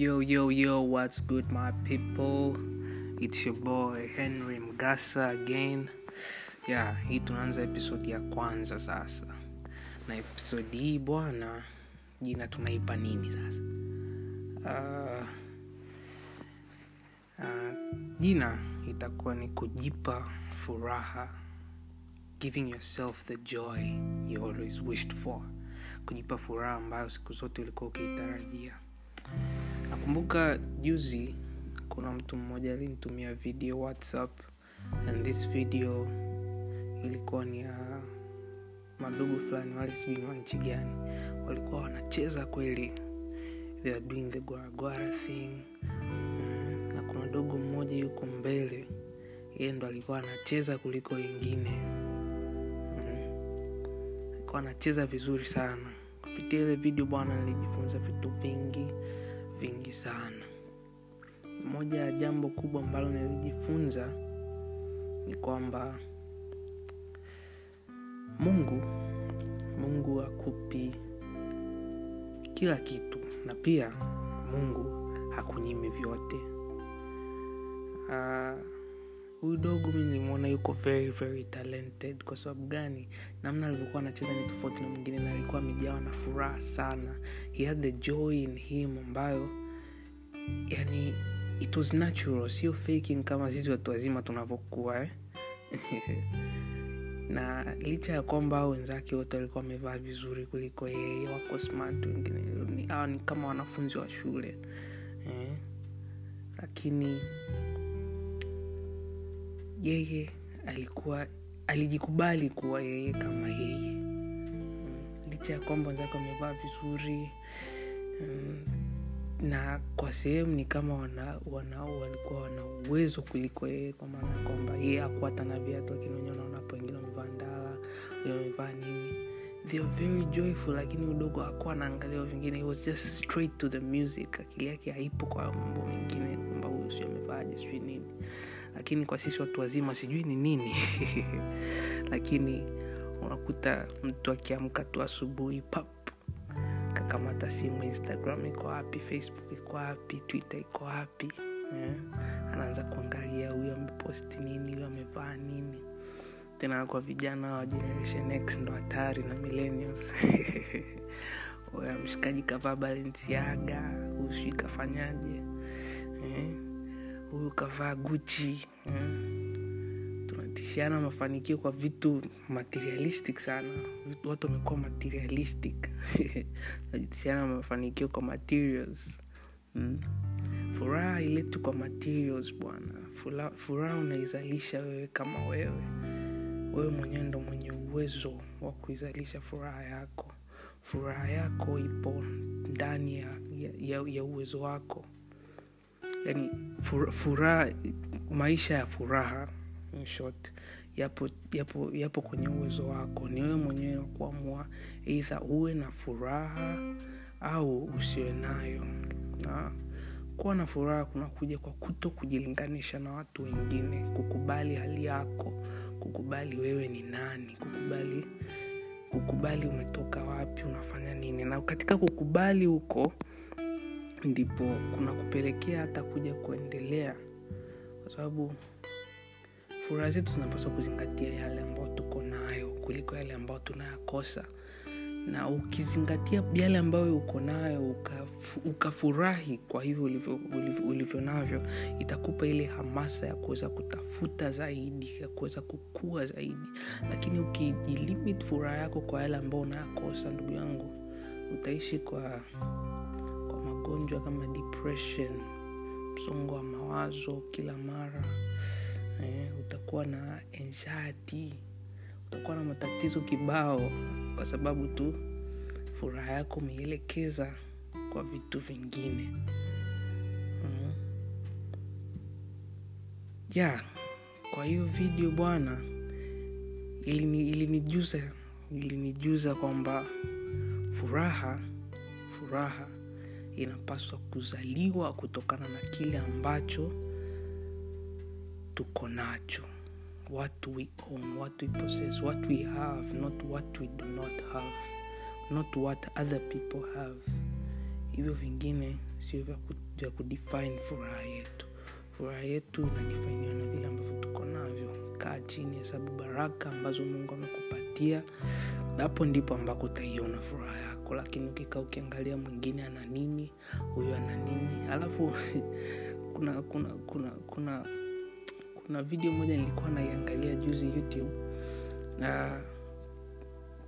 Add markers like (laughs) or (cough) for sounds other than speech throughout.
Yo, yo, yo, what's good, my people? It's your boy Henry Mgasa again. Yeah, hii tunaanza episodi ya kwanza sasa, na episodi hii bwana, jina tunaipa nini sasa? Uh, uh, jina itakuwa ni kujipa furaha, giving yourself the joy you always wished for, kujipa furaha ambayo siku zote ulikuwa ukiitarajia. Nakumbuka juzi kuna mtu mmoja alinitumia video WhatsApp and this video ilikuwa ni ya madugu fulani wale sijui wa gani. Walikuwa wanacheza kweli. They are doing the gwaragwara thing. Mm, na kuna dogo mmoja yuko mbele. Yeye ndo alikuwa anacheza kuliko wengine. Mm, alikuwa anacheza vizuri sana. Kupitia ile video bwana nilijifunza vitu vingi vingi sana. Moja ya jambo kubwa ambalo nilijifunza ni kwamba mungu mungu akupi kila kitu na pia mungu hakunyimi vyote. Ah, huyu dogo mi nilimwona yuko very very talented kwa sababu gani namna alivyokuwa anacheza ni tofauti na mwingine na alikuwa amejawa na furaha sana he had the joy in him ambayo yani it was natural sio faking kama sisi watu wazima tunavyokuwa eh? (laughs) na licha ya kwamba wenzake wote walikuwa wamevaa vizuri kuliko yeye wako smart wengine ni, ni kama wanafunzi wa shule eh? lakini yeye alikuwa alijikubali kuwa yeye kama yeye. Licha ya kwamba wenzake wamevaa vizuri mm, na kwa sehemu ni kama wana, wana, walikuwa wana uwezo kuliko yeye kwa maana ya kwamba yeye akuwa hata na viatu lakini wenyewe unaona wengine wamevaa ndala wengine wamevaa nini. They very joyful lakini udogo akuwa anaangalia vingine. He was just straight to the music. Akili yake haipo kwa mambo mengine kwamba huyu sio amevaaje sijui nini lakini kwa sisi watu wazima sijui ni nini (laughs) lakini unakuta mtu akiamka tu asubuhi pap kakamata simu instagram iko wapi facebook iko wapi twitter iko wapi yeah. anaanza kuangalia huyo ameposti nini huyo amevaa nini tena kwa vijana wa generation x ndo hatari na millennials (laughs) mshikaji kavaa balenciaga sijui kafanyaje eh? Huyu kavaa guchi eh? tunatishiana mafanikio kwa vitu materialistic sana. Watu wamekuwa materialistic. (laughs) Tunatishiana mafanikio kwa materials. Mm. furaha iletu kwa materials bwana. Furaha unaizalisha wewe kama wewe. Wewe mwenyewe ndo mwenye uwezo wa kuizalisha furaha yako. Furaha yako ipo ndani ya, ya, ya uwezo wako yani fur- furaha maisha ya furaha in short yapo yapo yapo kwenye uwezo wako. Ni wewe mwenyewe wa kuamua eidha uwe na furaha au usiwe nayo. Na kuwa na furaha kunakuja kwa kuto kujilinganisha na watu wengine kukubali hali yako kukubali wewe ni nani kukubali kukubali umetoka wapi unafanya nini. Na katika kukubali huko ndipo kuna kupelekea hata kuja kuendelea. Kwa sababu furaha zetu zinapaswa kuzingatia yale ambayo tuko nayo kuliko yale ambayo tunayakosa. Na ukizingatia yale ambayo uko nayo ukafurahi ukafurahi kwa hivyo ulivyo, ulivyo, navyo itakupa ile hamasa ya kuweza kutafuta zaidi ya kuweza kukua zaidi. Lakini ukijilimit furaha yako kwa yale ambayo unayakosa ndugu yangu utaishi kwa magonjwa kama depression msongo wa mawazo kila mara eh, utakuwa na anxiety utakuwa na matatizo kibao kwa sababu tu furaha yako umeielekeza kwa vitu vingine mm. yeah kwa hiyo video bwana ilini- ilinijuza ilinijuza kwamba furaha furaha inapaswa kuzaliwa kutokana na kile ambacho tuko nacho. What we own what we possess what we have not what we do not have not what other people have. Hivyo vingine sio vya, ku, kudefine furaha yetu. Furaha yetu inadifainiwa na vile ambavyo tuko navyo. Kaa chini hesabu baraka ambazo mungu amekupatia hapo ndipo ambako utaiona furaha yako lakini ukikaa ukiangalia mwingine ana nini huyo ana nini. Alafu (laughs) kuna kuna kuna kuna kuna video moja nilikuwa naiangalia juzi youtube na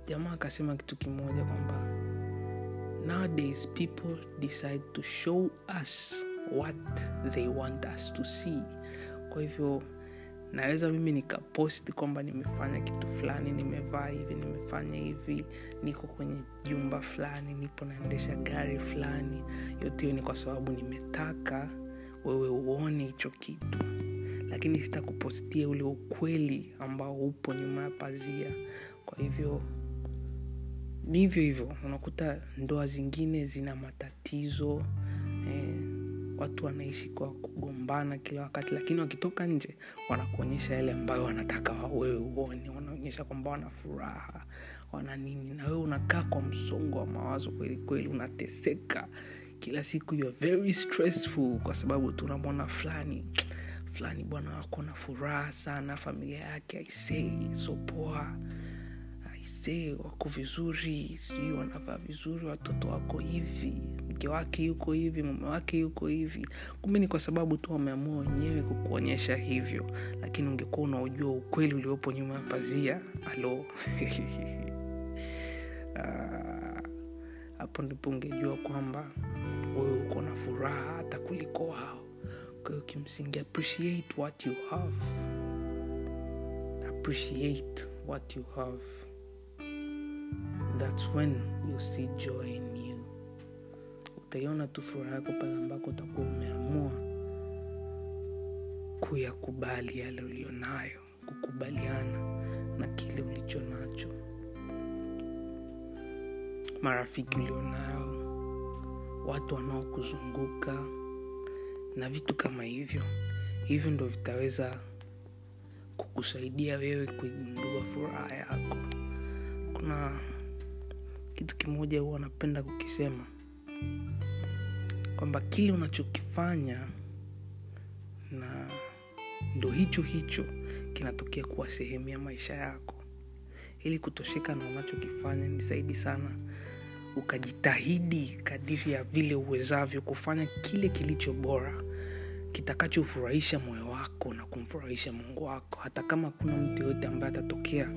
jamaa akasema kitu kimoja kwamba nowadays people decide to show us what they want us to see. Kwa hivyo naweza mimi nikapost kwamba nimefanya kitu fulani nimevaa hivi nimefanya hivi niko kwenye jumba fulani nipo naendesha gari fulani. Yote hiyo ni kwa sababu nimetaka wewe uone hicho kitu. Lakini sitakupostia ule ukweli ambao upo nyuma ya pazia. Kwa hivyo ni hivyo hivyo. Unakuta ndoa zingine zina matatizo eh, watu wanaishi kwa kugombana kila wakati lakini wakitoka nje wanakuonyesha yale ambayo wanataka wewe uone. Wanaonyesha kwamba wana furaha wana nini. Na wewe unakaa kwa msongo wa mawazo kweli kweli unateseka. Kila siku you are very stressful kwa sababu tunamwona fulani fulani bwana wako na furaha sana familia yake aisei sopoa aisee wako vizuri sijui wanavaa vizuri watoto wako hivi mke wake yuko hivi mume wake yuko hivi. Kumbe ni kwa sababu tu wameamua wenyewe kukuonyesha hivyo. Lakini ungekuwa unaojua ukweli uliopo nyuma ya pazia alo. (laughs) Hapo ndipo ungejua kwamba wewe uko na furaha hata kuliko wao. Kwahiyo kimsingi appreciate what you have. Appreciate what you have. That's when you see joy utaiona tu furaha yako pale ambako utakuwa umeamua kuyakubali yale ulionayo kukubaliana na kile ulicho nacho. Marafiki ulionao watu wanaokuzunguka na vitu kama hivyo. Hivyo ndo vitaweza kukusaidia wewe kuigundua furaha yako. Kuna kitu kimoja huwa napenda kukisema kwamba kile unachokifanya na ndo hicho hicho kinatokea kuwa sehemu ya maisha yako. Ili kutosheka na unachokifanya ni zaidi sana ukajitahidi kadiri ya vile uwezavyo kufanya kile kilicho bora kitakachofurahisha moyo wako na kumfurahisha mungu wako. Hata kama kuna mtu yoyote ambaye atatokea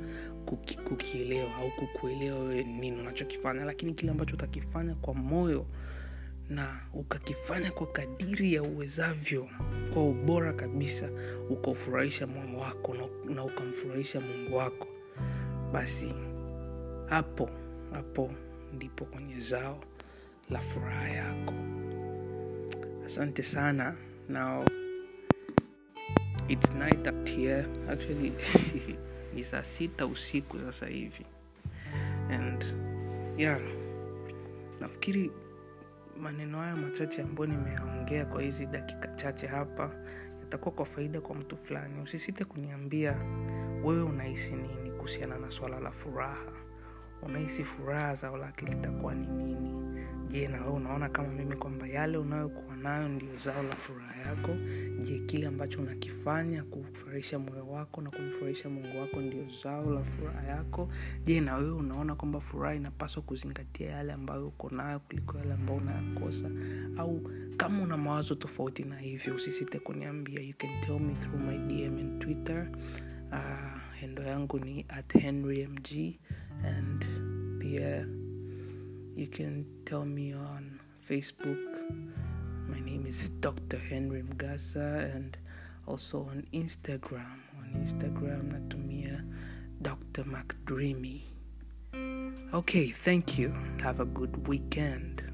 kuki, kukielewa au kukuelewa wewe nini unachokifanya lakini kile ambacho utakifanya kwa moyo na ukakifanya kwa kadiri ya uwezavyo kwa ubora kabisa ukaufurahisha moyo wako na, na ukamfurahisha mungu wako. Basi hapo hapo ndipo kwenye zao la furaha yako. Asante sana now it's night out here. Actually (laughs) ni saa sita usiku sasa hivi. And yeah. Nafikiri maneno haya machache ambayo nimeyaongea kwa hizi dakika chache hapa yatakuwa kwa faida kwa mtu fulani. Usisite kuniambia wewe unahisi nini kuhusiana na swala la furaha. Unahisi furaha zao lake litakuwa ni nini je na wewe unaona kama mimi kwamba yale unayokuwa nayo ndio zao la furaha yako? Je kile ambacho unakifanya kufurahisha moyo wako na kumfurahisha mungu wako ndio zao la furaha yako? Je na wewe unaona kwamba furaha inapaswa kuzingatia yale ambayo uko nayo kuliko yale ambayo unayakosa? Au kama una mawazo tofauti na hivyo usisite kuniambia. You can tell me through my dm and twitter. Uh, hendo yangu ni at henry mg and pia you can tell me on facebook. My name is dr henry mgasa and also on instagram. On instagram natumia dr mcdreamy okay thank you. Have a good weekend